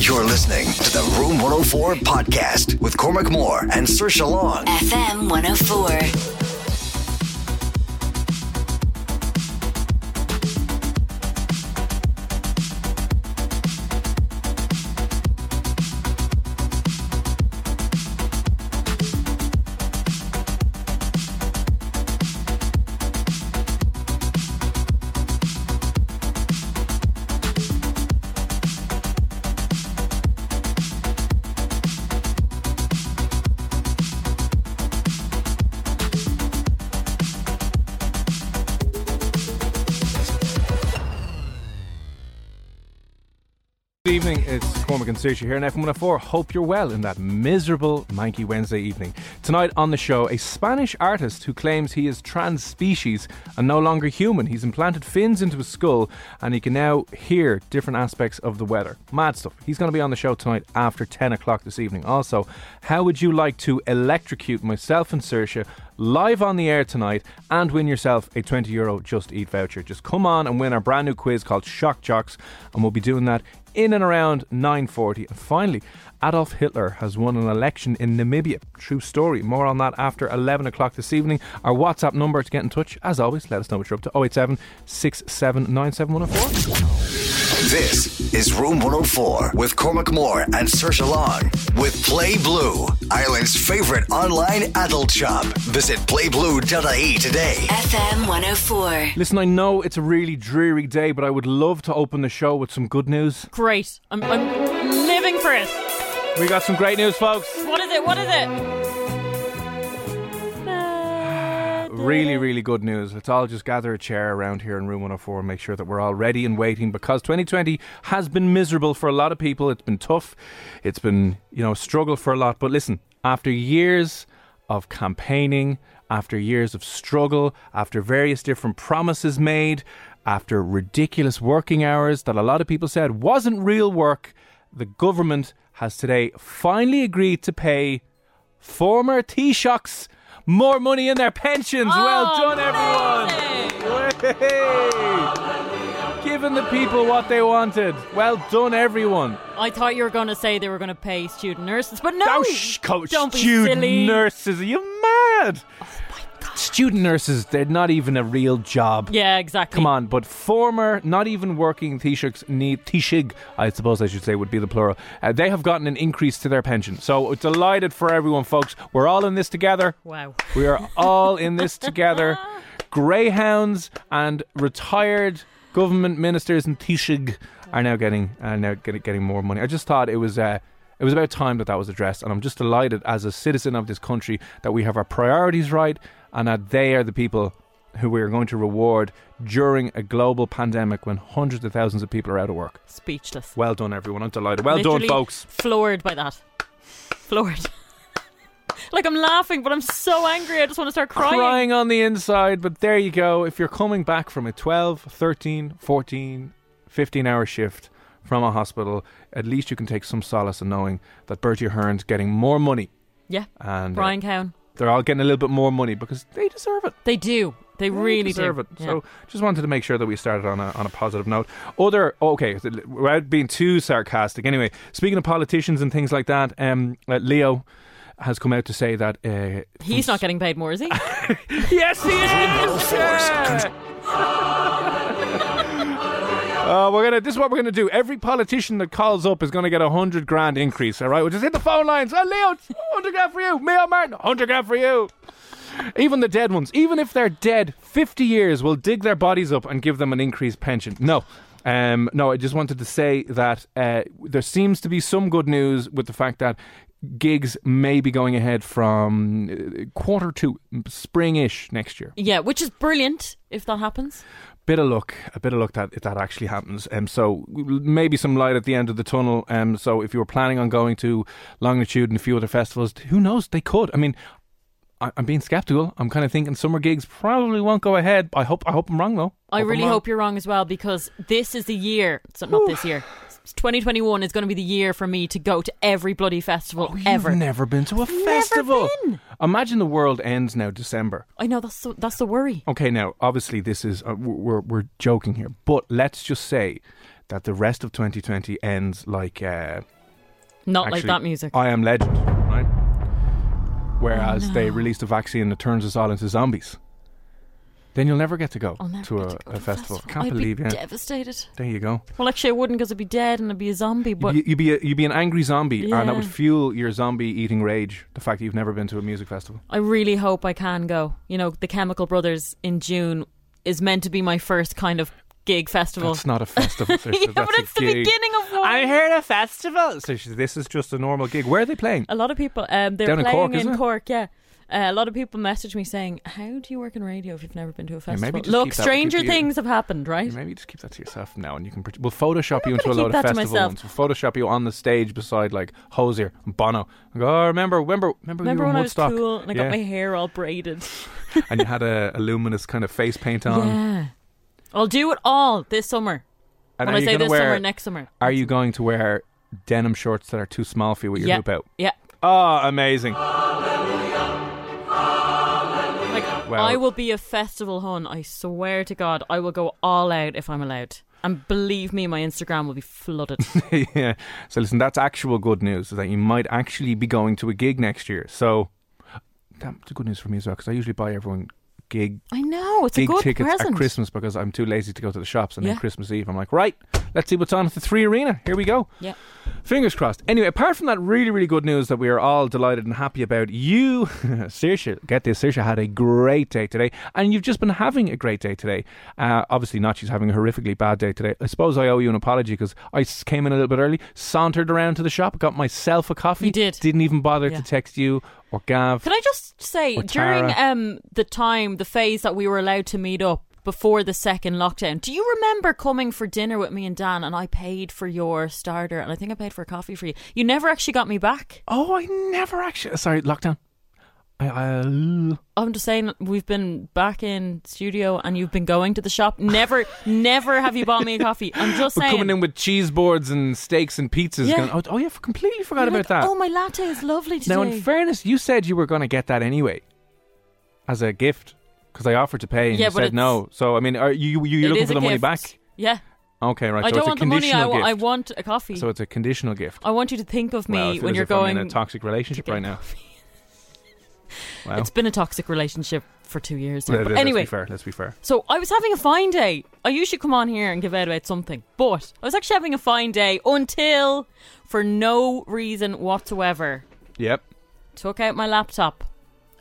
You're listening to the Room 104 podcast with Cormac Moore and Saoirse Long. FM 104. Good evening, it's Cormac and Saoirse here on FM104. Hope you're well in that miserable Manky Wednesday evening. Tonight on the show, a Spanish artist who claims he is trans species and no longer human. He's implanted fins into his skull and he can now hear different aspects of the weather. Mad stuff. He's going to be on the show tonight after 10 o'clock this evening. Also, how would you like to electrocute myself and Saoirse live on the air tonight and win yourself a 20 euro Just Eat voucher? Just come on and win our brand new quiz called Shock Jocks and we'll be doing that in and around 9.40. And finally, Adolf Hitler has won an election in Namibia. True story. More on that after 11 o'clock this evening. Our WhatsApp number to get in touch, as always, let us know what you're up to 087 This is Room 104 with Cormac Moore and Saoirse Long with Play Blue, Ireland's favorite online adult shop. Visit playblue.ie today. FM 104. Listen, I know it's a really dreary day, but I would love to open the show with some good news. Great. I'm, I'm living for it. We got some great news, folks. What is it? What is it? Really, really good news. Let's all just gather a chair around here in room 104 and make sure that we're all ready and waiting because 2020 has been miserable for a lot of people. It's been tough. It's been, you know, a struggle for a lot. But listen, after years of campaigning, after years of struggle, after various different promises made, after ridiculous working hours that a lot of people said wasn't real work, the government has today finally agreed to pay former Taoiseachs more money in their pensions. Oh, well done, everyone. Way. Giving the people what they wanted. Well done, everyone. I thought you were going to say they were going to pay student nurses, but no. Oh, sh- coach, Don't be student silly. nurses. Are you mad? Student nurses, they're not even a real job. Yeah, exactly. Come on, but former, not even working Taoiseachs, need Taoiseach, I suppose I should say would be the plural. Uh, they have gotten an increase to their pension. So delighted for everyone, folks. We're all in this together. Wow. We are all in this together. Greyhounds and retired government ministers and Taoiseach are now getting are now getting, getting more money. I just thought it was uh, it was about time that that was addressed, and I'm just delighted as a citizen of this country that we have our priorities right and that they are the people who we are going to reward during a global pandemic when hundreds of thousands of people are out of work. Speechless. Well done, everyone. I'm delighted. Well Literally done, folks. Floored by that. Floored. like I'm laughing, but I'm so angry. I just want to start crying. crying on the inside, but there you go. If you're coming back from a 12, 13, 14, 15 hour shift from a hospital, at least you can take some solace in knowing that Bertie Ahern's getting more money. Yeah. And uh, Brian Cowen. They're all getting a little bit more money because they deserve it. They do. They really deserve do. it. Yeah. So just wanted to make sure that we started on a on a positive note. Other okay, without being too sarcastic. Anyway, speaking of politicians and things like that, um, uh, Leo has come out to say that uh, He's not getting paid more, is he? yes, he is. Uh, we're gonna. This is what we're gonna do. Every politician that calls up is gonna get a hundred grand increase. All right, we'll just hit the phone lines. Oh, Leo, hundred grand for you. Micheál Martin, hundred grand for you. Even the dead ones, even if they're dead 50 years, will dig their bodies up and give them an increased pension. No. Um, no, I just wanted to say that uh, there seems to be some good news with the fact that gigs may be going ahead from uh, quarter to spring-ish next year. Yeah, which is brilliant if that happens. Bit of luck, a bit of luck that that actually happens. Um, so maybe some light at the end of the tunnel. Um, so if you were planning on going to Longitude and a few other festivals, who knows? They could. I mean, I, I'm being skeptical. I'm kind of thinking summer gigs probably won't go ahead. I hope I hope I'm wrong though. I Hope really wrong. hope you're wrong as well because this is the year. So not this year. 2021 is going to be the year for me to go to every bloody festival Oh, You've ever. never been to a festival. been. Imagine the world ends now December. I know that's the, that's the worry. Okay, now obviously this is uh, we're we're joking here, but let's just say that the rest of 2020 ends like uh, Not like that music. I Am Legend, right? Whereas Oh, no. they released a vaccine that turns us all into zombies. Then you'll never get to go I'll never to, get a, to go a to festival. festival. Can't I'd believe be yeah. devastated. There you go. Well, actually, I wouldn't because I'd be dead and I'd be a zombie. But You'd be, you'd be a, you'd be an angry zombie, and that would fuel your zombie eating rage. The fact that you've never been to a music festival. I really hope I can go. You know, the Chemical Brothers in June is meant to be my first kind of gig festival. That's not a festival. Yeah, but that's a it's the beginning of one. I heard a festival. So this is just a normal gig. Where are they playing? a lot of people, um, they're Down in playing Cork, in? Cork. Yeah. Uh, a lot of people message me saying, "How do you work in radio if you've never been to a festival?" maybe Look, stranger things have happened, right? Maybe just keep that to yourself now, and you can. We'll Photoshop you into a load of festival ones. We'll Photoshop you on the stage beside like Hozier and Bono. And go, oh, remember, remember, remember, Remember when I was cool and I yeah. got my hair all braided? and you had a, a luminous kind of face paint on. Yeah. I'll do it all this summer. And when I say this wear, summer, next summer. Are you going to wear denim shorts that are too small for you with your yeah. hoop out? Yeah. Oh, amazing! Well- I will be a festival hun. I swear to God, I will go all out if I'm allowed. And believe me, my Instagram will be flooded. yeah. So listen, that's actual good news. Is that you might actually be going to a gig next year. So that's good news for me as well because I usually buy everyone gig I know it's gig a good tickets present. at Christmas because I'm too lazy to go to the shops. And Yeah. then Christmas Eve, I'm like, right, let's see what's on at the Three Arena. Here we go. Yeah. Fingers crossed. Anyway, apart from that really, really good news that we are all delighted and happy about, you, Saoirse, get this, Saoirse had a great day today, and you've just been having a great day today. Uh, obviously not, she's having a horrifically bad day today. I suppose I owe you an apology because I came in a little bit early, sauntered around to the shop, got myself a coffee. You did. Didn't even bother Yeah. to text you or Gav. Can I just say during um the time, the phase that we were allowed to meet up before the second lockdown, do you remember coming for dinner with me and Dan and I paid for your starter and I think I paid for a coffee for you? You never actually got me back. oh, I never actually. Sorry, lockdown. I, I, oh, I'm just saying we've been back in studio and you've been going to the shop. Never, never have you bought me a coffee. I'm just We're saying. coming in with cheese boards and steaks and pizzas. Yeah. Going, oh, oh, yeah, completely forgot You're about like, that. Oh, my latte is lovely today. now, in fairness, you said you were going to get that anyway as a gift because I offered to pay and Yeah, you said no. So, I mean, are you you It looking for a the money back? Yeah, Okay, right. I so don't it's want the money. I, conditional wa- I gift. want a coffee. so it's a conditional gift. I want you to think of me well, when you're if I'm going. in a toxic relationship to get right now. Wow. It's been a toxic relationship for two years. Now. But let's anyway, be fair. Let's be fair. So I was having a fine day. I usually come on here and give out about something, but I was actually having a fine day until, for no reason whatsoever, Yep. took out my laptop,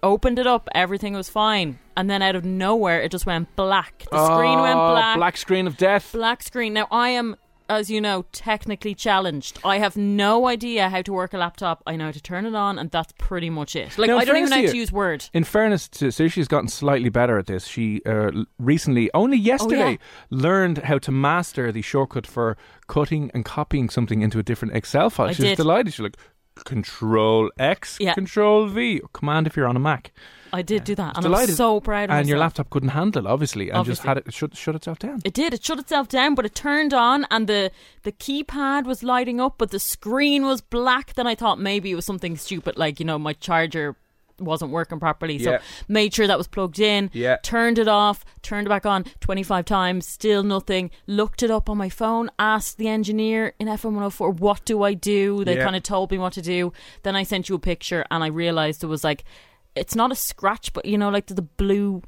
opened it up, everything was fine, and then out of nowhere it just went black. The screen went Oh, black. Black screen of death. Black screen. Now I am, as you know, technically challenged. I have no idea how to work a laptop. I know how to turn it on, and that's pretty much it. Like Now, I don't even know how to use Word. In fairness to so she's gotten slightly better at this. She uh, recently, only yesterday, Oh, yeah. learned how to master the shortcut for cutting and copying something into a different Excel file. I She was did. delighted. She's like, Control X, Yeah. Control V, Command if you're on a Mac. I did do that, and Delighted. I'm so proud of And your laptop couldn't handle it, obviously, and just Obviously. had it shut, shut itself down. It did. It shut itself down, but it turned on, and the the keypad was lighting up, but the screen was black. Then I thought maybe it was something stupid, like you know my charger wasn't working properly. So Yeah. made sure that was plugged in. Yeah. Turned it off. Turned it back on twenty five times. Still nothing. Looked it up on my phone. Asked the engineer in FM one hundred four, "What do I do?" They Yeah. kind of told me what to do. Then I sent you a picture, and I realized it was like. It's not a scratch, but you know, like the blue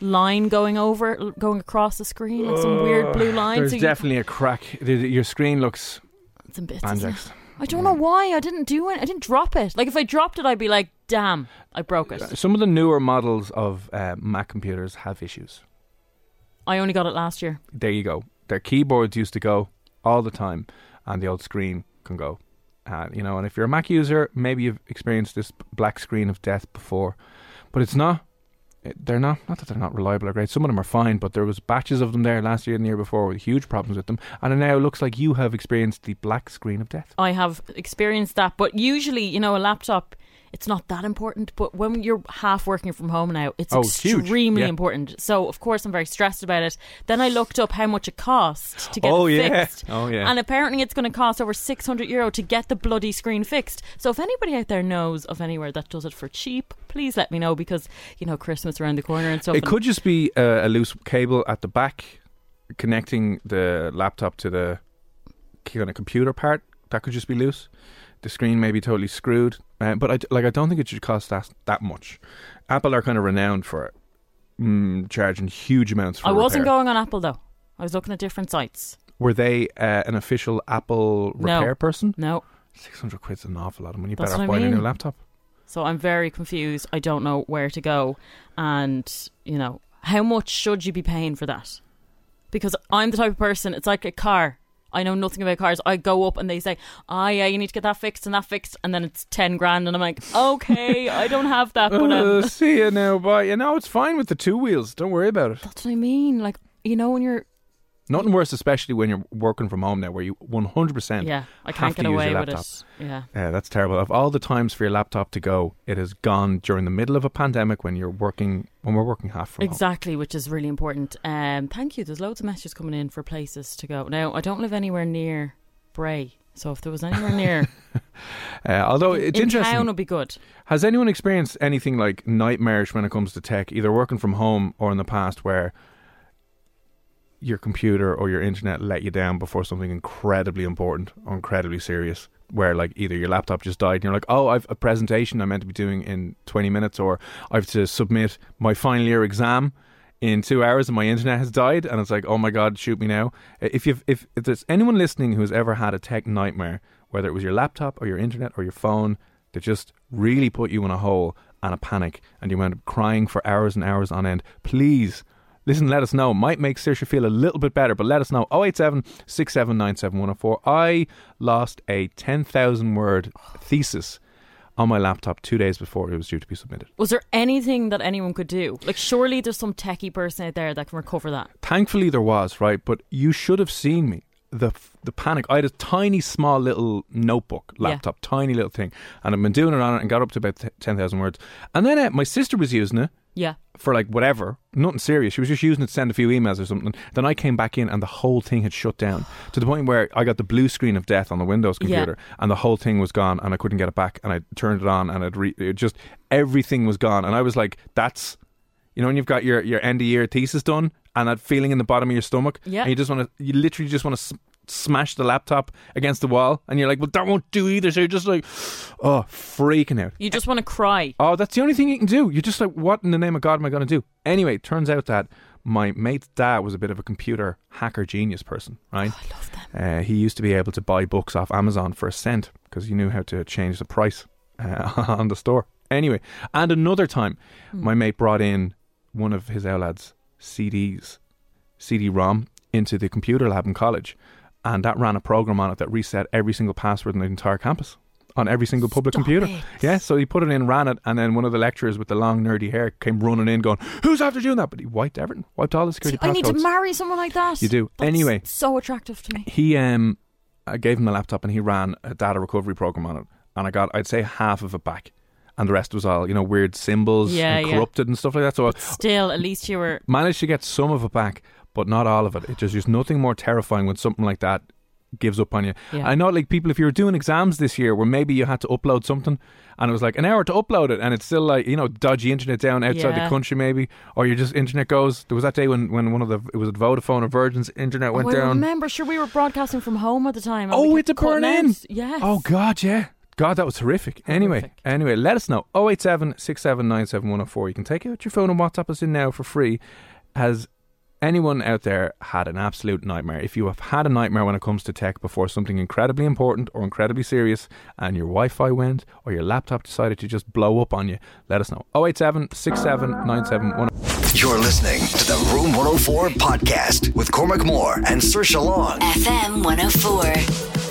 line going over, going across the screen, like some weird blue line. There's so definitely a crack. Your screen looks it's in bits, isn't it? banjaxed. I don't know why I didn't do it. I didn't drop it. Like if I dropped it, I'd be like, "Damn, I broke it." Some of the newer models of uh, Mac computers have issues. I only got it last year. There you go. Their keyboards used to go all the time, and the old screen can go. Uh, you know, and if you're a Mac user, maybe you've experienced this black screen of death before, but it's not. They're not. Not that they're not reliable or great. Some of them are fine, but there was batches of them there last year and the year before with huge problems with them, and it now looks like you have experienced the black screen of death. I have experienced that, but usually, you know, a laptop, it's not that important. But when you're half working from home now, it's Oh, extremely Yeah. important. So, of course, I'm very stressed about it. Then I looked up how much it cost to get Oh, it yeah. fixed. Oh, yeah. And apparently, it's going to cost over 600 euro to get the bloody screen fixed. So, if anybody out there knows of anywhere that does it for cheap, please let me know because, you know, Christmas around the corner and stuff. It could just be uh, a loose cable at the back connecting the laptop to the kind of computer part. That could just be loose. The screen may be totally screwed, uh, but I like I don't think it should cost that that much. Apple are kind of renowned for mm, charging huge amounts for I wasn't repair. going on Apple though. I was looking at different sites. Were they uh, an official Apple No. repair person? No. Six hundred quid's an awful lot of money. You That's better off what I buying a new laptop. So I'm very confused. I don't know where to go. And, you know, how much should you be paying for that? Because I'm the type of person, it's like a car. I know nothing about cars. I go up and they say, ah, yeah, you need to get that fixed and that fixed. And then it's 10 grand. And I'm like, okay, I don't have that. But Uh, see you now, bye. You know it's fine with the two wheels. Don't worry about it. that's what I mean. Like, you know, when you're, Nothing worse, especially when you're working from home now, where you 100% yeah, I can't to get use away your with laptop. it. Yeah. Yeah, that's terrible. Of all the times for your laptop to go, it has gone during the middle of a pandemic when you're working, when we're working half from home. Exactly, which is really important. Um, thank you. There's loads of messages coming in for places to go. Now, I don't live anywhere near Bray, so if there was anywhere near, Uh, although it's in interesting, town would be good. has anyone experienced anything like nightmarish when it comes to tech, either working from home or in the past, where your computer or your internet let you down before something incredibly important or incredibly serious? Where like either your laptop just died and you're like, oh, I've a presentation I'm meant to be doing in 20 minutes, or I've to submit my final year exam in two hours and my internet has died, and it's like, oh my god, shoot me now. If you've if, if there's anyone listening who has ever had a tech nightmare, whether it was your laptop or your internet or your phone, that just really put you in a hole and a panic, and you wound up crying for hours and hours on end, please. Listen, let us know. Might make Saoirse feel a little bit better, but let us know. 087 6797104. I lost a 10,000 word thesis on my laptop two days before it was due to be submitted. Was there anything that anyone could do? Like, surely there's some techie person out there that can recover that. Thankfully, there was right, but you should have seen me. The the panic. I had a tiny, small little notebook Yeah. laptop, tiny little thing, and I've been doing it on it and got up to about ten thousand words. And then uh, my sister was using it Yeah. for like whatever, nothing serious. She was just using it to send a few emails or something. Then I came back in and the whole thing had shut down to the point where I got the blue screen of death on the Windows Yeah. computer and the whole thing was gone and I couldn't get it back. And I turned it on and it, re- it just everything was gone. And I was like, that's you know when you've got your your end of year thesis done and that feeling in the bottom of your stomach. Yeah. And you just want to, you literally just want to. Smash the laptop against the wall, and you're like, "Well, that won't do either." So you're just like, "Oh, freaking out." You just want to cry. Oh, that's the only thing you can do. You're just like, what in the name of God am I going to do? Anyway, it turns out that my mate's dad was a bit of a computer hacker genius person, right? I love them. Uh, he used to be able to buy books off Amazon for a cent because he knew how to change the price uh, on the store. Anyway, and another time, my mate brought in one of his lads' CDs, CD-ROM, into the computer lab in college, and that ran a program on it that reset every single password in the entire campus on every single public Stop computer. it. Yeah, so he put it in, ran it, and then one of the lecturers with the long nerdy hair came running in, going, "Who's after doing that?" But he wiped everything, wiped all the security I need to marry someone like that. You do. That's Anyway. so attractive to me. he um I gave him a laptop and he ran a data recovery program on it and I got I'd say half of it back and the rest was all you know weird symbols Yeah, and yeah. corrupted and stuff like that so I Still, at least you were. managed to get some of it back but not all of it it's just there's nothing more terrifying when something like that gives up on you Yeah. I know like people if you were doing exams this year where maybe you had to upload something and it was like an hour to upload it and it's still like you know dodgy internet down outside Yeah. the country maybe or your just internet goes there was that day when, when one of the it was Vodafone or Virgin's internet oh, went oh, I down remember. Sure, we were broadcasting from home at the time. Oh, it's a had to kept burn in. out. Yes. Oh God, yeah. God, that was horrific. Anyway, Horrific. anyway, let us know. 087 6797 You can take out your phone and WhatsApp us in now for free. Has anyone out there had an absolute nightmare? If you have had a nightmare when it comes to tech before something incredibly important or incredibly serious and your Wi Fi went or your laptop decided to just blow up on you, let us know. 087 6797 You're listening to the Room 104 podcast with Cormac Moore and Saoirse Long. FM 104.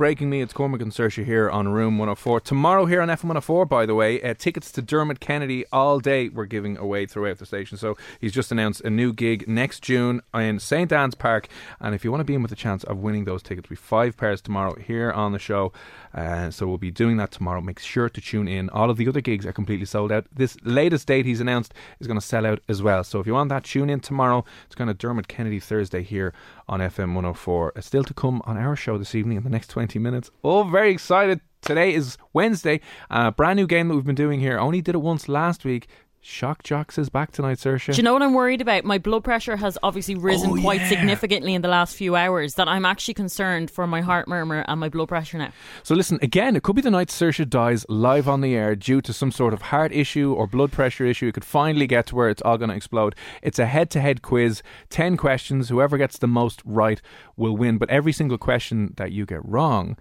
Breaking me. It's Cormac and Saoirse here on Room 104. Tomorrow here on FM 104, by the way, uh, tickets to Dermot Kennedy all day we're giving away throughout the station. So he's just announced a new gig next June in St. Anne's Park. And if you want to be in with a chance of winning those tickets, we five pairs tomorrow here on the show. Uh, so we'll be doing that tomorrow. Make sure to tune in. All of the other gigs are completely sold out. This latest date he's announced is going to sell out as well. So if you want that, tune in tomorrow. It's going to Dermot Kennedy Thursday here on FM 104. Uh, still to come on our show this evening in the next 20 minutes. Oh, very excited. Today is Wednesday. A brand new game that we've been doing here. Only did it once last week. Shock Jocks is back tonight, Saoirse. Do you know what I'm worried about? My blood pressure has obviously risen Oh, quite yeah. significantly in the last few hours. That I'm actually concerned for my heart murmur and my blood pressure now. So listen, again, it could be the night Saoirse dies live on the air due to some sort of heart issue or blood pressure issue. It could finally get to where it's all going to explode. It's a head-to-head quiz, 10 questions. Whoever gets the most right will win. But every single question that you get wrong,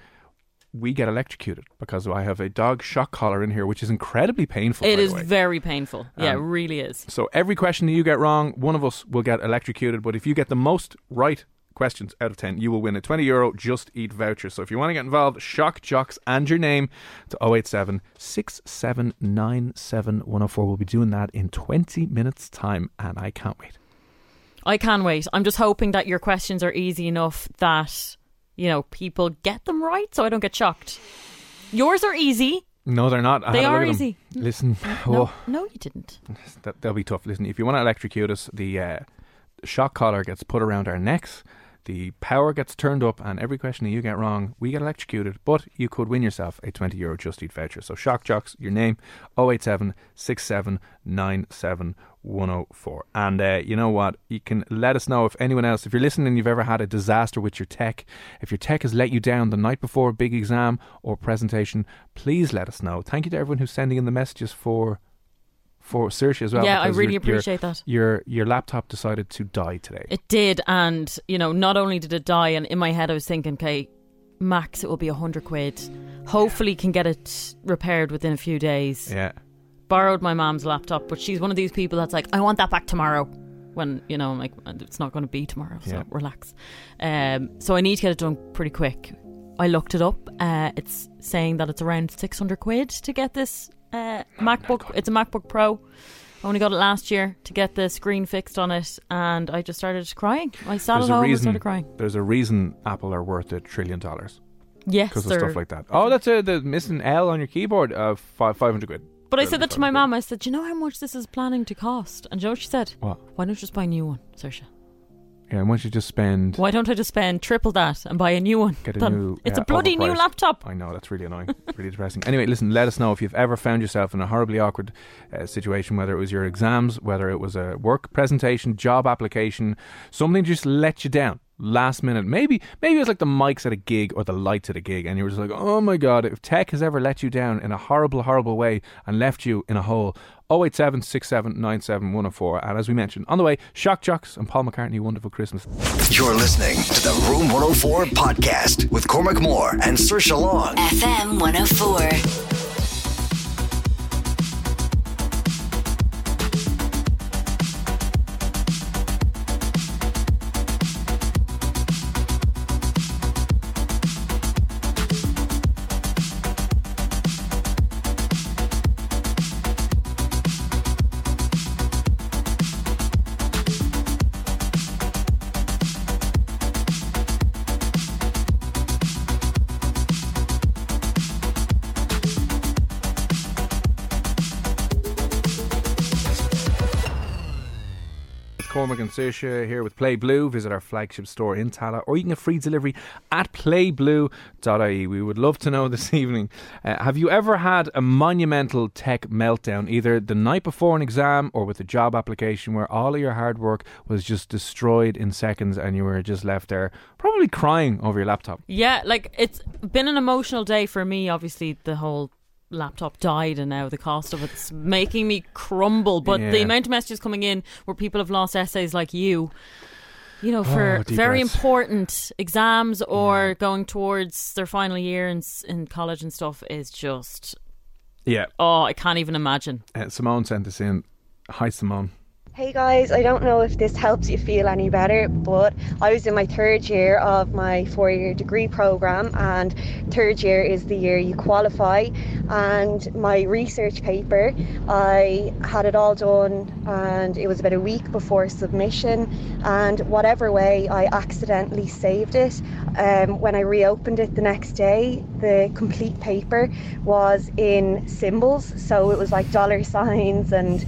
we get electrocuted because I have a dog shock collar in here, which is incredibly painful. It by is the way. very painful. Yeah, it Um, really is. So every question that you get wrong, one of us will get electrocuted. But if you get the most right questions out of 10, you will win a 20 euro Just Eat voucher. So if you want to get involved, shock jocks and your name to 087 6797 104. We'll be doing that in 20 minutes' time, and I can't wait. I can wait. I'm just hoping that your questions are easy enough that, you know, people get them right so I don't get shocked. Yours are easy. No, they're not. I They had a look are easy. Listen, No, oh, no, you didn't. that, that'll be tough. Listen, if you want to electrocute us, the uh, shock collar gets put around our necks. The power gets turned up, and every question that you get wrong, we get electrocuted. But you could win yourself a 20 euro Just Eat voucher. So, Shock Jocks, your name 087 6797 104. And uh, you know what? You can let us know if anyone else, if you're listening you've ever had a disaster with your tech, if your tech has let you down the night before a big exam or presentation, please let us know. Thank you to everyone who's sending in the messages for for Saoirse as well. yeah, I really your- your- appreciate that. Your your laptop decided to die today. It did, and you know, not only did it die, and in my head I was thinking, okay, max it will be a hundred quid. Hopefully, can get it repaired within a few days. yeah. Borrowed my mom's laptop, but she's one of these people that's like, I want that back tomorrow. When you know, I'm like, it's not going to be tomorrow, so Yeah. relax. Um, so I need to get it done pretty quick. I looked it up. Uh, it's saying that it's around six hundred quid to get this uh, MacBook. It's a MacBook Pro. I only got it last year to get the screen fixed on it, and I just started crying. I sat There's at home and reason. started crying. There's a reason Apple are worth a trillion dollars Yes, because of stuff like that. Oh, that's a the missing L on your keyboard of five five hundred quid. But I said that to my 500 mum. I said, "Do you know how much this is planning to cost?" And you know what she said? What? Why don't you just buy a new one, Saoirse? Yeah, and once you just spend, Why don't I just spend triple that and buy a new one? Get a Then new, It's uh, a bloody new laptop. I know that's really annoying, really depressing. Anyway, listen, let us know if you've ever found yourself in a horribly awkward uh, situation, whether it was your exams, whether it was a work presentation, job application, something just let you down last minute. Maybe, maybe it was like the mics at a gig or the lights at a gig, and you were just like, oh my god, if tech has ever let you down in a horrible, horrible way and left you in a hole. 087 6797 104. And as we mentioned, on the way, Shock Jocks and Paul McCartney, Wonderful Christmas. You're listening to the Room 104 podcast with Cormac Moore and Saoirse Long. FM 104. Cormac and Saoirse here with Play Blue. Visit our flagship store in Tallaght, or you can get free delivery at playblue.ie. We would love to know this evening uh, have you ever had a monumental tech meltdown, either the night before an exam or with a job application, where all of your hard work was just destroyed in seconds and you were just left there, probably crying over your laptop? Yeah, like it's been an emotional day for me. Obviously, the whole laptop died and now the cost of it's making me crumble. But the amount of messages coming in where people have lost essays like you, you know, for Oh, very breaths. important exams or going towards their final year in, in college and stuff is just, Yeah. oh, I can't even imagine. Uh, Simone sent this in. Hi, Simone. Hey guys, I don't know if this helps you feel any better, but I was in my third year of my four year degree program, and third year is the year you qualify. And my research paper, I had it all done, and it was about a week before submission. And whatever way, I accidentally saved it. Um, when I reopened it the next day, the complete paper was in symbols, so it was like dollar signs and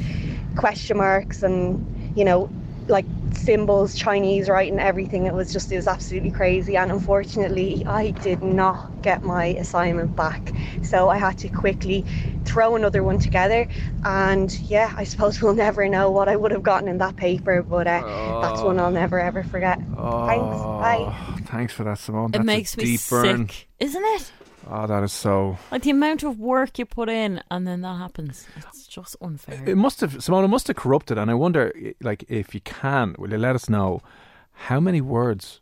question marks and you know like symbols chinese writing everything. It was just it was absolutely crazy. And unfortunately i did not get my assignment back. So i had to quickly throw another one together. And yeah i suppose we'll never know what i would have gotten in that paper but uh, that's one i'll never ever forget. Thanks. Bye. Oh, Thanks for that, Simone. It That's a makes me deep sick, burn. isn't it? Oh, that is so. Like the amount of work you put in and then that happens. It's just unfair. It must have, Simone. It must have corrupted, and I wonder, like, if you can, will you let us know how many words,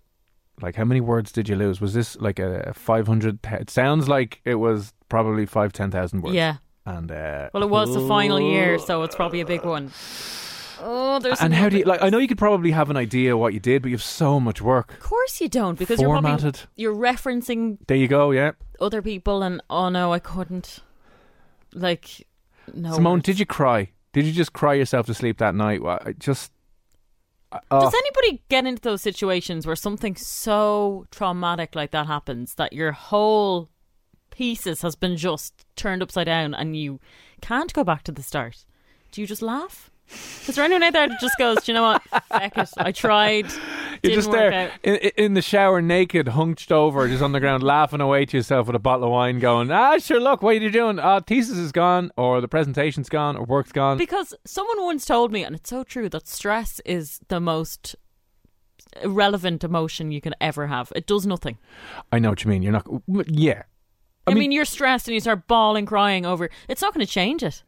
like, how many words did you lose? Was this like a five hundred? It sounds like it was probably five, ten thousand words. yeah. And uh, Well, it was the final year, so it's probably a big one. Oh, there's. And how do you like? I know you could probably have an idea what you did, but you have so much work. Of course you don't, because you're probably Formatted. you're referencing There you go. Yeah, other people, and oh no, I couldn't. Like, no. Simone, did you cry? Did you just cry yourself to sleep that night? Well, I just. Oh, Does anybody get into those situations where something so traumatic like that happens that your whole pieces has been just turned upside down and you can't go back to the start? Do you just laugh? Is there anyone out there that just goes, Do you know what? Feck it. I tried. You're just there out." in, in the shower, naked, hunched over, just on the ground, laughing away to yourself with a bottle of wine, going, "Ah, sure, look, what are you doing? Ah, thesis is gone, or the presentation's gone, or work's gone." Because someone once told me, and it's so true, that stress is the most irrelevant emotion you can ever have. It does nothing. I know what you mean. You're not. Yeah, I, I mean, mean- you're stressed and you start bawling, crying over. It's not going to change it.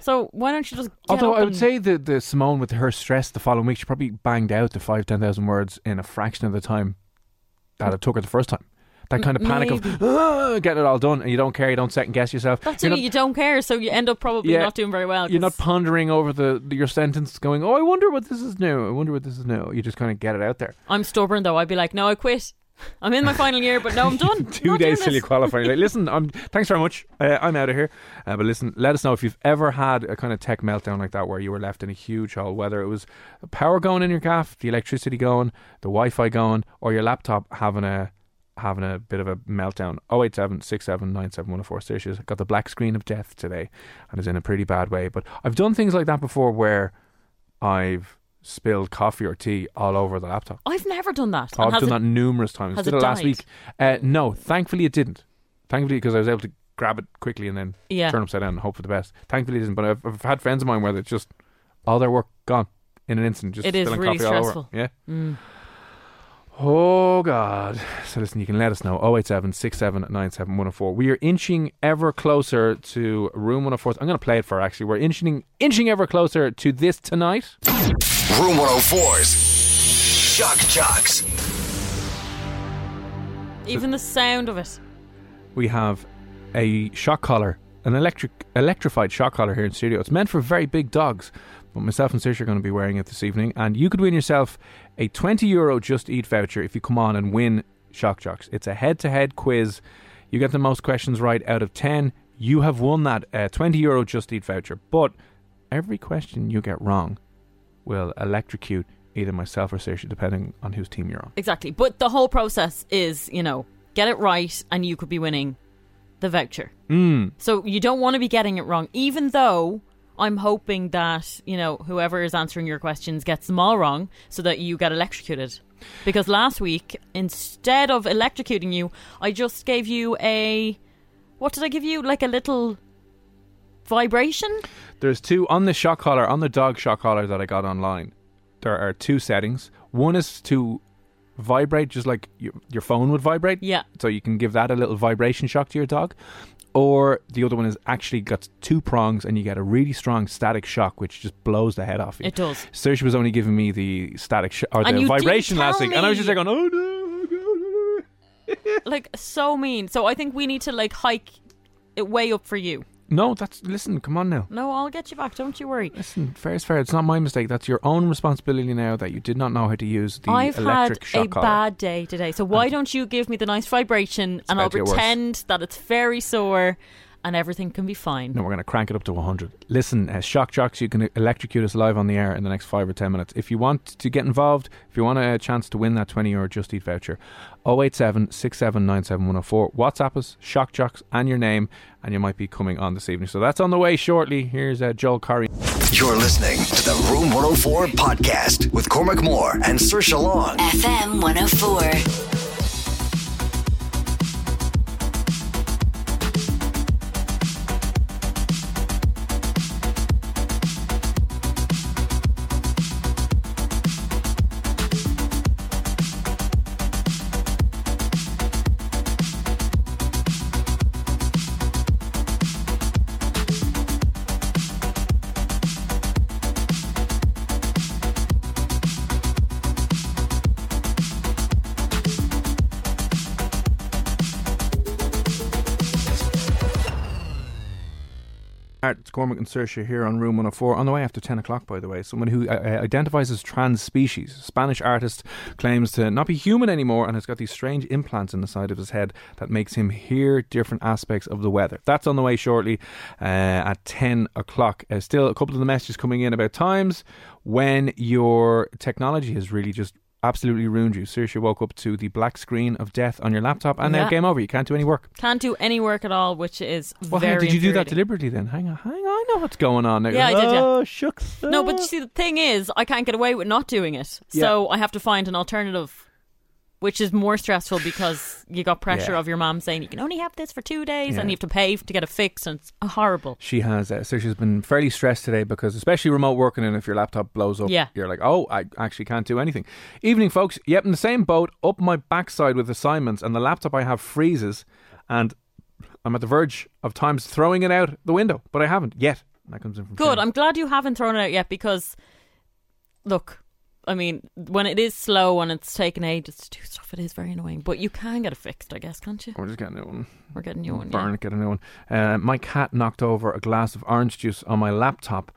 So why don't you just? Get Although I would say the the Simone with her stress the following week, she probably banged out the five ten thousand words in a fraction of the time that it took her the first time. That kind of panic of maybe. ah, getting it all done, and you don't care, you don't second guess yourself. that's you're it. not, You don't care, so you end up probably Yeah, not doing very well. you're not pondering over the, the your sentence, going, "Oh, I wonder what this is new. I wonder what this is new." You just kind of get it out there. I'm stubborn though. I'd be like, no, I quit. I'm in my final year, but no, I'm done. Two days till you qualify. Like, listen, I'm thanks very much. Uh, I'm out of here. Uh, but listen, let us know if you've ever had a kind of tech meltdown like that, where you were left in a huge hole, whether it was power going in your gaff, the electricity going, the Wi-Fi going, or your laptop having a having a bit of a meltdown. 087 67 97 104 Stitches. Got the black screen of death today, and is in a pretty bad way. But I've done things like that before, where I've spilled coffee or tea all over the laptop. I've never done that. Oh, I've done it- that numerous times. has Did it it last died? week? Uh, no, thankfully it didn't. Thankfully, because I was able to grab it quickly and then Yeah. turn upside down and hope for the best. Thankfully, it didn't. But I've, I've had friends of mine where it's just all their work gone in an instant. Just It is spilling really coffee all stressful. over. Yeah. Mm. Oh God! So listen, you can let us know. 087 67 97 104. We are inching ever closer to room 104. I'm going to play it for her, actually. We're inching inching ever closer to this tonight. Room 104's Shock Jocks. Even the sound of it. we have a shock collar, an electric electrified shock collar here in studio. It's meant for very big dogs, but myself and Saoirse are going to be wearing it this evening, and you could win yourself a 20 euro Just Eat voucher if you come on and win Shock Jocks. It's a head-to-head quiz. You get the most questions right out of 10. You have won that uh, 20 euro Just Eat voucher, but every question you get wrong will electrocute either myself or Saoirse, depending on whose team you're on. Exactly. But the whole process is, you know, get it right and you could be winning the voucher. Mm. So you don't want to be getting it wrong, even though I'm hoping that you know whoever is answering your questions gets them all wrong, so that you get electrocuted. Because last week, instead of electrocuting you, I just gave you a what did I give you? Like a little vibration. There's two on the shock collar, on the dog shock collar that I got online. There are two settings. One is to vibrate, just like your, your phone would vibrate. Yeah. So you can give that a little vibration shock to your dog. Or the other one is actually got two prongs and you get a really strong static shock which just blows the head off you. It does. Saoirse was only giving me the static sh- or And the vibration last week, and I was just like, going, oh oh, no. Oh, oh, like so mean. So I think we need to like hike it way up for you. No, that's listen, come on now. No, I'll get you back. Don't you worry. Listen, fair is fair. It's not my mistake. That's your own responsibility now that you did not know how to use the I've had electric a shock collar. bad day today, so why don't you give me the nice vibration and I'll about to get worse. pretend that it's very sore and everything can be fine. No, we're going to crank it up to 100. Listen, uh, Shock Jocks, you can electrocute us live on the air in the next five or 10 minutes. If you want to get involved, if you want a chance to win that 20 euro Just Eat voucher, 087 6797 104. WhatsApp us, Shock Jocks, and your name, and you might be coming on this evening. So that's on the way shortly. Here's uh, Joel Corry. You're listening to the Room 104 podcast with Cormac Moore and Saoirse Long. FM 104. It's Cormac and Saoirse here on Room 104. On the way after 10 o'clock, by the way. Someone who uh, uh, identifies as trans species. Spanish artist claims to not be human anymore and has got these strange implants in the side of his head that makes him hear different aspects of the weather. That's on the way shortly uh, at 10 o'clock. Uh, still, a couple of the messages coming in about times when your technology has really just absolutely ruined you. Seriously, woke up to the black screen of death on your laptop and now Yeah. game over. You can't do any work. Can't do any work at all, which is Well, very. did you do that deliberately then? Hang on, hang on, I know what's going on. Now. Yeah, I did, yeah. Oh, shucks. No, but you see, the thing is, I can't get away with not doing it. Yeah. So I have to find an alternative, which is more stressful because you got pressure Yeah. of your mom saying you can only have this for two days Yeah. and you have to pay to get it fixed, and it's horrible. She has. Uh, so she's been fairly stressed today because, especially remote working, and if your laptop blows up, Yeah. you're like, oh, I actually can't do anything. Evening, folks. Yep, in the same boat, up my backside with assignments, and the laptop I have freezes, and I'm at the verge of times throwing it out the window, but I haven't yet. That comes in from Good. I'm glad you haven't thrown it out yet because, look, I mean, when it is slow and it's taken ages to do stuff, it is very annoying. But you can get it fixed, I guess, can't you? We're just getting a new one. We're getting a new one. Burn Yeah. it, get a new one. Uh, my cat knocked over a glass of orange juice on my laptop.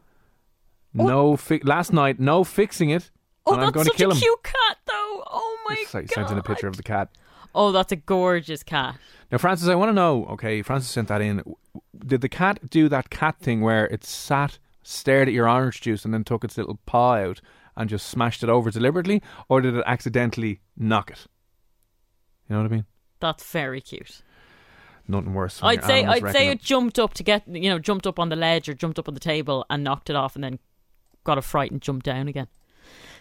Oh. No, fi- last night, no fixing it. Oh, and I'm that's going to such kill a him. cute cat, though. Oh my It's like god! sent in a picture of the cat. Oh, that's a gorgeous cat. Now, Francis, I want to know. Okay, Francis sent that in. Did the cat do that cat thing where it sat, stared at your orange juice, and then took its little paw out and just smashed it over deliberately, or did it accidentally knock it? You know what I mean? That's very cute. Nothing worse. I'd say I'd say up. it jumped up to get you know jumped up on the ledge or jumped up on the table and knocked it off and then got a fright and jumped down again.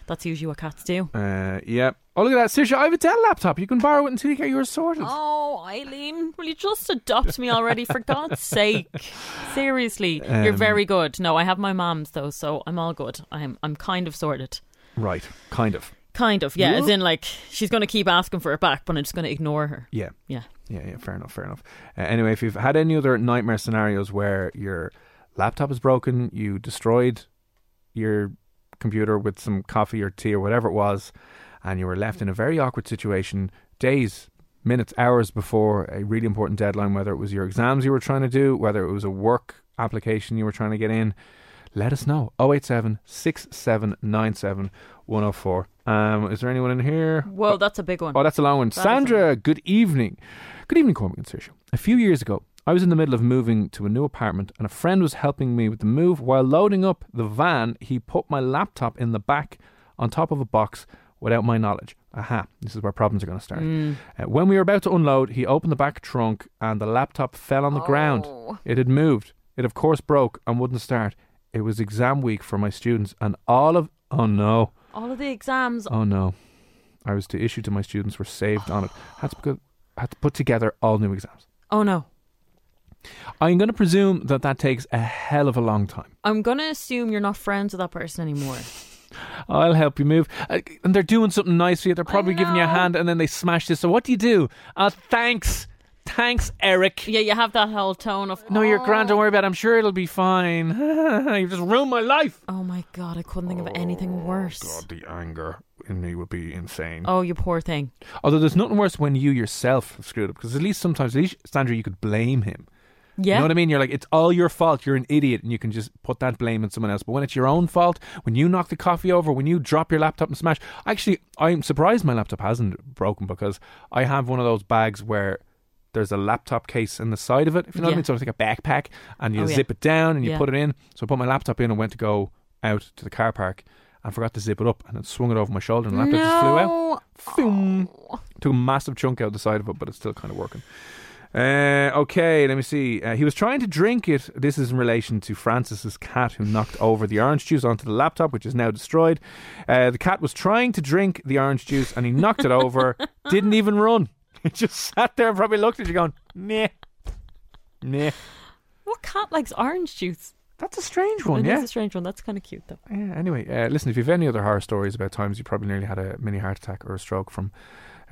That's usually what cats do. Uh, yeah. Oh, look at that, Saoirse. I have a Dell laptop. You can borrow it until you get yours sorted. Oh, Eileen, will you just adopt me already? For God's sake, seriously, you're Um, very good. No, I have my mom's though, so I'm all good. I'm I'm kind of sorted. Right, kind of. Kind of, yeah. As in, like she's going to keep asking for it back, but I'm just going to ignore her. Yeah. Yeah. Yeah, yeah, fair enough, fair enough. Uh, anyway, if you've had any other nightmare scenarios where your laptop is broken, you destroyed your computer with some coffee or tea or whatever it was, and you were left in a very awkward situation days, minutes, hours before a really important deadline, whether it was your exams you were trying to do, whether it was a work application you were trying to get in, let us know. 087 6797 104. Um, is there anyone in here? Whoa, that's a big one. Oh, that's a long one. That Sandra, good evening. Good evening, Cormac and Saoirse. A few years ago, I was in the middle of moving to a new apartment, and a friend was helping me with the move. While loading up the van, he put my laptop in the back on top of a box without my knowledge. Aha, this is where problems are going to start. Mm. Uh, when we were about to unload, he opened the back trunk, and the laptop fell on the ground. Oh. It had moved. It, of course, broke and wouldn't start. It was exam week for my students, and all of oh no, All of the exams. oh no, I was to issue to my students were saved on it. Had to put, had to put together all new exams. Oh no. I'm going to presume that that takes a hell of a long time. I'm gonna assume you're not friends with that person anymore. I'll help you move. Uh, and they're doing something nice for you. They're probably giving you a hand, and then they smash this. So what do you do? Uh, thanks, thanks, Eric. Yeah, you have that whole tone of No, you're "Oh." grand. Don't worry about it. I'm sure it'll be fine. You've just ruined my life. Oh my god, I couldn't think of anything worse. God, the anger in me would be insane. Oh, you poor thing. Although there's nothing worse when you yourself have screwed up, because at least sometimes, at least Sandra, you could blame him. Yeah. You know what I mean? You're like, it's all your fault. You're an idiot, and you can just put that blame on someone else. But when it's your own fault, when you knock the coffee over, when you drop your laptop and smash, actually, I'm surprised my laptop hasn't broken because I have one of those bags where there's a laptop case in the side of it. If you know what I mean, so it's like a backpack, and you Oh, yeah. zip it down and you Yeah. put it in. So I put my laptop in and went to go out to the car park. And forgot to zip it up, and it swung it over my shoulder, and the laptop just flew out. No. Boom. Oh. Took a massive chunk out the side of it, but it's still kind of working. Uh, okay, let me see. Uh, he was trying to drink it. This is in relation to Francis's cat who knocked over the orange juice onto the laptop, which is now destroyed. Uh, the cat was trying to drink the orange juice and he knocked it over. Didn't even run. He just sat there and probably looked at you going, nah, nah. What cat likes orange juice? That's a strange one, It is yeah. a strange one. That's kind of cute though. Yeah, anyway, uh, listen, if you have any other horror stories about times you probably nearly had a mini heart attack or a stroke from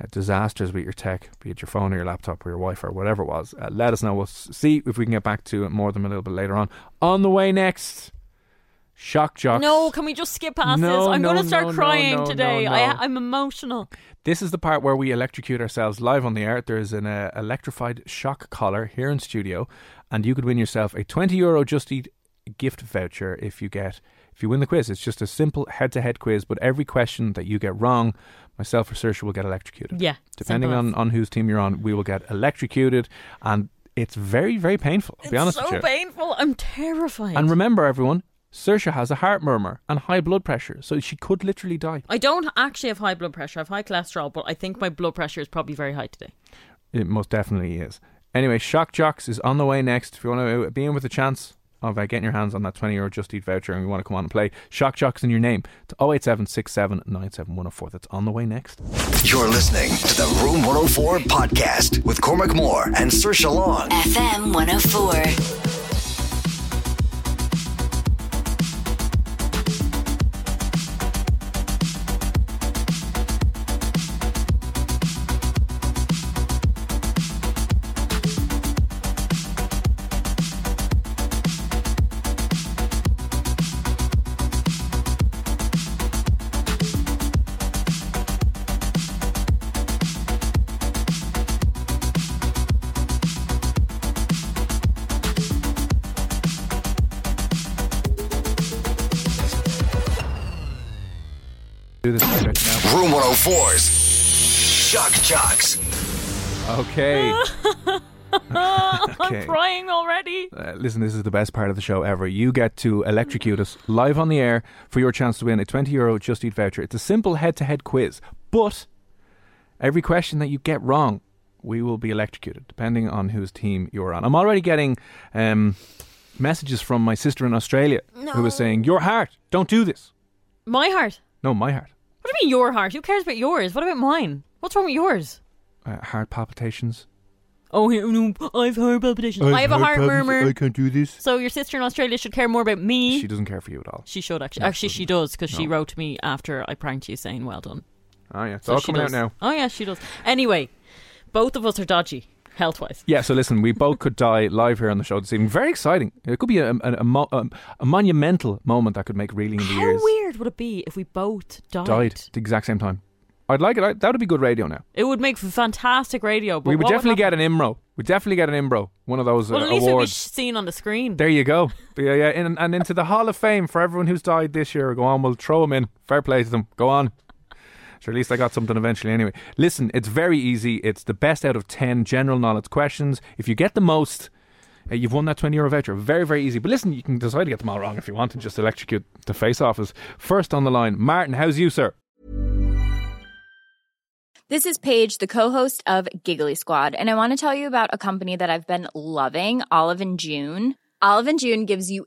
uh, disasters with your tech, be it your phone or your laptop or your Wi Fi or whatever it was, uh, let us know. We'll see if we can get back to it more of them a little bit later on. On the way next, Shock Jocks. No, can we just skip past No, this? I'm no, going to start no, crying today. I. I'm emotional. This is the part where we electrocute ourselves live on the air. There's an uh, electrified shock collar here in studio, and you could win yourself a 20 euro Just Eat gift voucher if you get if you win the quiz. It's just a simple head-to-head quiz, but every question that you get wrong, myself or Saoirse will get electrocuted. Yeah. Depending on, on whose team you're on, we will get electrocuted, and it's very very painful. I'll be It's honest so with you. painful. I'm terrified. And remember, everyone, Saoirse has a heart murmur and high blood pressure, so she could literally die. I don't actually have high blood pressure. I have high cholesterol, but I think my blood pressure is probably very high today. It most definitely is. Anyway, Shock Jocks is on the way next. If you want to uh, be in with a chance of uh, getting your hands on that 20 euro Just Eat voucher and you want to come on and play, Shock Jocks in your name to 08767 97104. That's on the way next. You're listening to the Room 104 podcast with Cormac Moore and Saoirse Long. FM 104. 104's Shock Jocks. Okay. I'm crying already. Uh, listen, this is the best part of the show ever. You get to electrocute us live on the air for your chance to win a 20 euro Just Eat voucher. It's a simple head to head quiz, but every question that you get wrong, we will be electrocuted, depending on whose team you're on. I'm already getting um, messages from my sister in Australia who is saying, Your heart, don't do this. My heart. No, my heart. What do you mean your heart? Who cares about yours? What about mine? What's wrong with yours? Uh, heart palpitations. Oh, no, I've heart palpitations. I have a heart murmur. I can't do this. So your sister in Australia should care more about me. She doesn't care for you at all. She should actually. Actually, she does because she wrote to me after I pranked you saying "well done." Oh, yeah. It's So all she coming does. out now. Oh yeah, she does. Anyway, both of us are dodgy health wise. Yeah, so listen, we both could die live here on the show this evening. Very exciting. It could be a, a, a, mo- um, a monumental moment that could make reeling in the How weird would it be if we both died? Died at the exact same time. I'd like it. I, that would be good radio now. It would make for fantastic radio. But we would what definitely get an IMRO. We'd definitely get an IMRO. One of those uh, Well, at least it would be seen on the screen. there you go. Yeah, yeah. In, and into the Hall of Fame for everyone who's died this year. Go on, we'll throw them in. Fair play to them. Go on. So at least I got something eventually anyway. Listen, it's very easy. It's the best out of 10 general knowledge questions. If you get the most, uh, you've won that 20 euro voucher. Very, very easy. But listen, you can decide to get them all wrong if you want and just electrocute the face off us. First on the line, Martin, how's you, sir? This is Paige, the co-host of Giggly Squad, and I want to tell you about a company that I've been loving, Olive and June. Olive and June gives you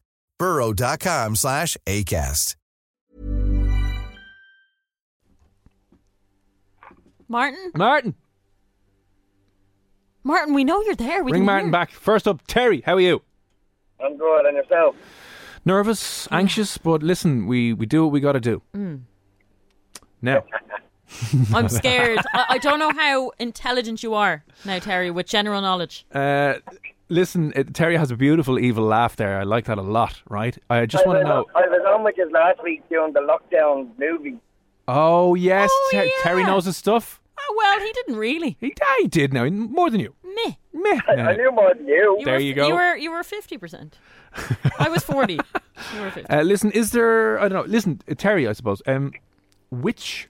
burrow.com slash ACAST. Martin? Martin, Martin, we know you're there. We bring can Martin hear. back. First up, Terry, how are you? I'm good, and yourself? Nervous, anxious, but listen, we, we do what we got to do. Mm. Now, I'm scared. I, I don't know how intelligent you are now, Terry, with general knowledge. uh, listen, uh, Terry has a beautiful evil laugh there. I like that a lot, right? I just I want to was, know. I was on with you last week doing the lockdown movie. Oh, yes, Oh, Ter- Terry knows his stuff. Oh, well, he didn't really. He, he did now, more than you. Meh. Meh. I, I knew more than you. You There were, you go. You were you were fifty percent. I was forty. You were fifty. Uh, listen, is there? I don't know. Listen, uh, Terry, I suppose. Um, which,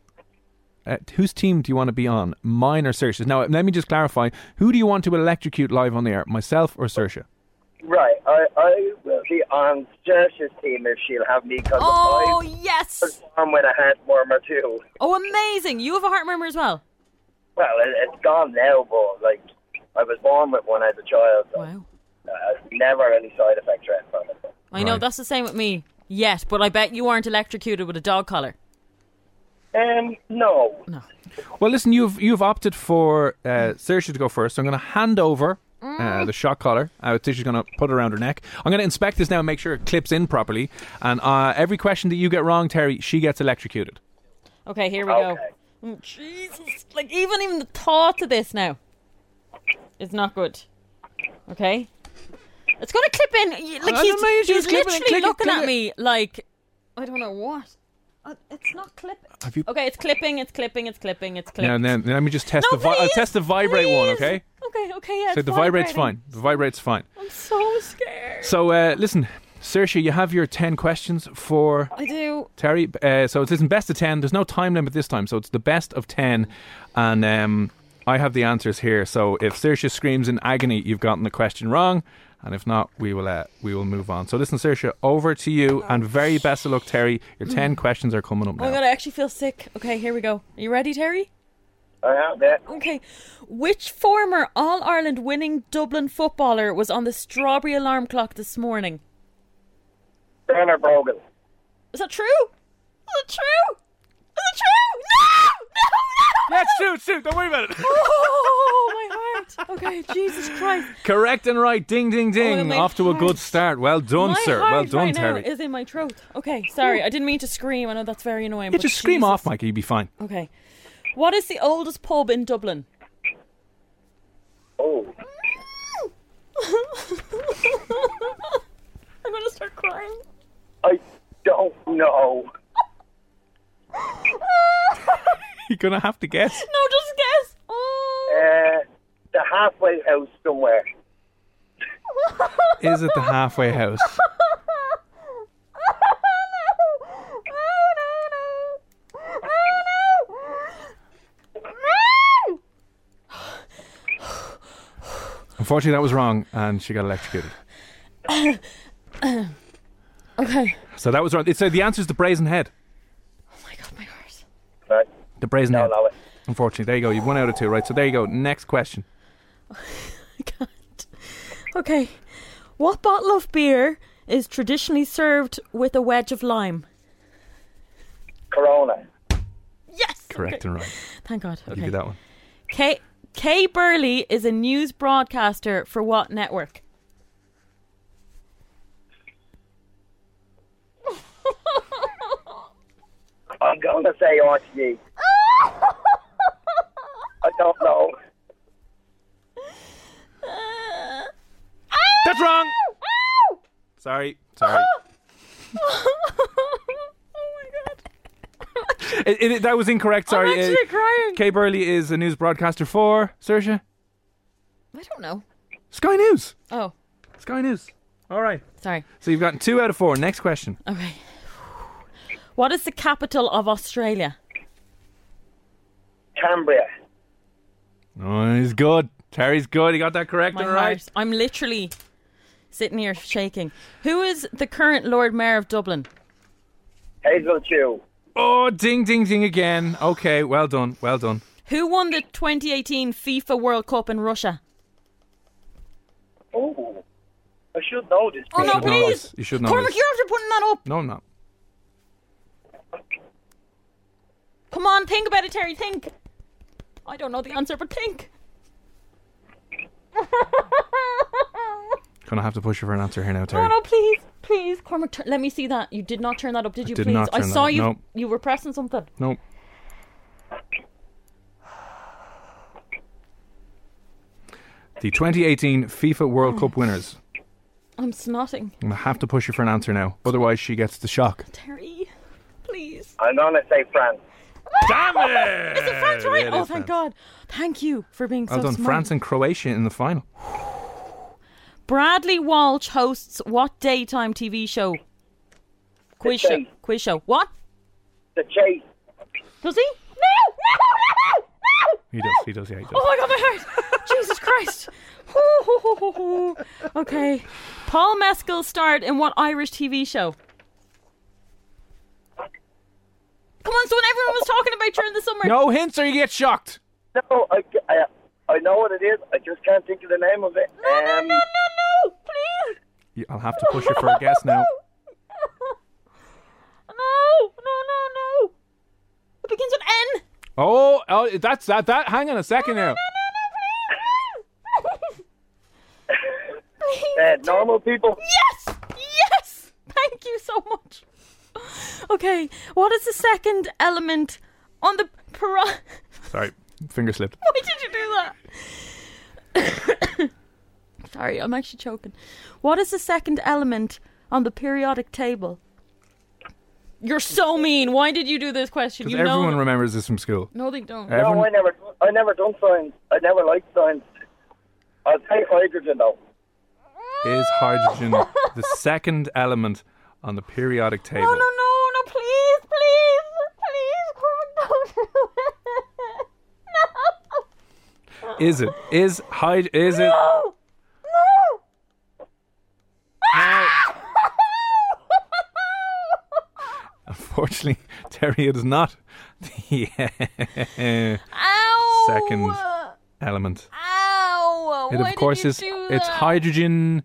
uh, whose team do you want to be on? Mine or Saoirse's? Now, let me just clarify. Who do you want to electrocute live on the air? Myself or Saoirse? Right, I, I will be on Saoirse's team if she'll have me because Oh I yes! was born with a heart murmur too. Oh, amazing! You have a heart murmur as well. Well, it, it's gone now, but like I was born with one as a child. So, Wow. uh, never any side effects or anything from it. I know Right. that's the same with me. Yes, but I bet you aren't electrocuted with a dog collar. Um, no. No. Well, listen, you've you've opted for uh, Saoirse to go first. So I'm going to hand over uh, the shock collar. Uh, Tisha's going to put it around her neck. I'm going to inspect this now and make sure it clips in properly. And uh, every question that you get wrong, Terry, she gets electrocuted. Okay, here we go. Okay. Oh, Jesus! Like even even the thought of this now is not good. Okay, it's gonna clip in. y- Like I he's, don't know, you he's just clip it and literally click it, looking click at it. me like I don't know what. Uh, it's not clipping. Have you? Okay, it's clipping. It's clipping. It's clipping. It's clipping. Yeah, and then, then let me just test no, the. Vi- I'll please, test the vibrate one, okay? Okay. Okay. Yeah. So it's the vibrate's fine. The vibrate's fine. I'm so scared. So uh, listen, Saoirse, you have your ten questions for I do. Terry. Uh, so it's listen, best of ten. There's no time limit this time, so it's the best of ten, and um, I have the answers here. So if Saoirse screams in agony, you've gotten the question wrong, and if not, we will uh, we will move on. So listen, Saoirse, over to you, and very best of luck, Terry. Your ten questions are coming up Oh my now. god! I actually feel sick. Okay, here we go. Are you ready, Terry? I am there. Okay. Which former All Ireland winning Dublin footballer was on the strawberry alarm clock this morning? Bernard Brogan. Is that true? Is it true? Is it true? No! No! No! Let's shoot, shoot. Don't worry about it. Oh, my heart. Okay, Jesus Christ. Correct and right. Ding, ding, oh, ding. Oh, my Off to a good start. Well done, my sir. heart Well done, right Terry. now is in my throat. Okay, sorry. I didn't mean to scream. I know that's very annoying. Yeah, but just scream Jesus. off, Mikey. You'll be fine. Okay. What is the oldest pub in Dublin? Oh, I'm going to start crying. I don't know. You're gonna have to guess. No, just guess. Oh. Uh, the halfway house somewhere. Is it the halfway house? Unfortunately, that was wrong, and she got electrocuted. okay. So that was wrong. So the answer is the brazen head. The brazen No, head. no, it. Unfortunately, there you go. You've one out of two, right? So there you go. Next question. I can't. Okay. What bottle of beer is traditionally served with a wedge of lime? Corona. Yes. Correct Okay. and right. Thank God. I'll Okay. give you that one. Kay Kay Burley is a news broadcaster for what network? I'm going to say RTE. I don't know. That's wrong. Sorry. Sorry. It, it, that was incorrect. Sorry. I'm actually Uh, crying. Kay Burley is a news broadcaster for Saoirse. I don't know. Sky News. Oh, Sky News. All right. sorry. So you've gotten two out of four. Next question. Okay. What is the capital of Australia? Canberra. Oh, he's good. Terry's good. He got that correct My and right. heart. I'm literally sitting here shaking. Who is the current Lord Mayor of Dublin? Hazel Chu. Oh, ding, ding, ding again. Okay, well done. Well done. Who won the 2018 FIFA World Cup in Russia? Oh, I should know this. Oh no, please! You should know Cormac, this. you're after putting that up. No, I'm not. Come on, think about it, Terry. Think. I don't know the answer, but think. Gonna have to push you for an answer here now, Terry. No, no, please, please, Cormac. Turn, let me see that. You did not turn that up, did you? did please. not I turn that saw up, you. no. You were pressing something. Nope. The 2018 FIFA World Cup winners. I'm snotting. I'm gonna have to push you for an answer now. Otherwise, she gets the shock. Terry, please. I'm going to say France. Damn it! Is it France right? It oh, is thank France. God. Thank you for being so Well so done. smart. France and Croatia in the final. Bradley Walsh hosts what daytime TV show? Quiz show. Chase. Quiz show. What? The Chase. Does he? No! No! No! No! He does. He does. Yeah, he does. Oh my god, my heart! Jesus Christ! Hoo, hoo, hoo, hoo, hoo. okay. Paul Mescal starred in what Irish TV show? Come on, so when everyone was talking about during the summer. No hints or you get shocked. No, I, I, I know what it is. I just can't think of the name of it. No, no, Um, no, no, no, please. Yeah, I'll have to push you for a guess now. No, no, no, no. It begins with N. Oh, oh, that's that. That. Hang on a second no, now. uh, normal people. Yes! Yes! Thank you so much. Okay, what is the second element on the peri- Sorry, finger slipped. Why did you do that? Sorry, I'm actually choking. What is the second element on the periodic table? You're so mean. Why did you do this question? Because You know. everyone remembers this from school. no, they don't. Everyone- No, I never, I never done science. I never liked science. I'll say hydrogen though. Is hydrogen the second element on the periodic table? No, no, no, no, please, please, please, Cormac, don't do it. No. Is it? Is hyd? Is it? No. No. Unfortunately, Terry, it is not the Ow. second element. Ow. It Why of course is. It's hydrogen,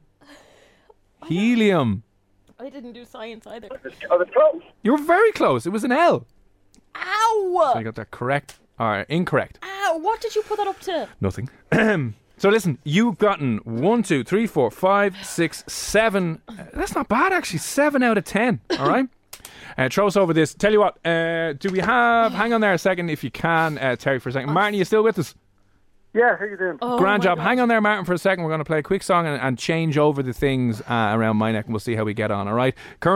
helium. I didn't do science either. I was close. You were very close. It was an L. Ow. So you got that correct. All right, incorrect. Ow. What did you put that up to? Nothing. so listen, you've gotten one, two, three, four, five, six, seven. uh, That's not bad actually. Seven out of ten. All right. Uh, throw us over this. Tell you what. Uh, do we have? Hang on there a second, if you can, uh, Terry, for a second. Martin, you still with us? Yeah, how you doing? Oh Grand job. God. Hang on there, Martin, for a second. We're going to play a quick song and, and change over the things uh, around my neck, and we'll see how we get on. All right. Current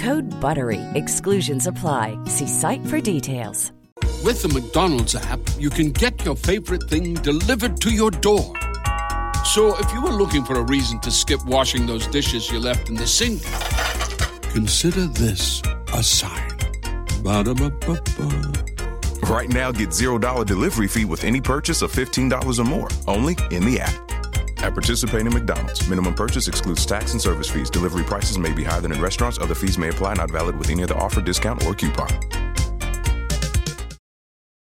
Code BUTTERY. Exclusions apply. See site for details. With the McDonald's app, you can get your favorite thing delivered to your door. So if you were looking for a reason to skip washing those dishes you left in the sink, consider this a sign. Ba-da-ba-ba-ba. Right now, get $0 delivery fee with any purchase of $15 or more, only in the app. At participating McDonald's, minimum purchase excludes tax and service fees. Delivery prices may be higher than in restaurants. Other fees may apply, not valid with any other offer, discount, or coupon.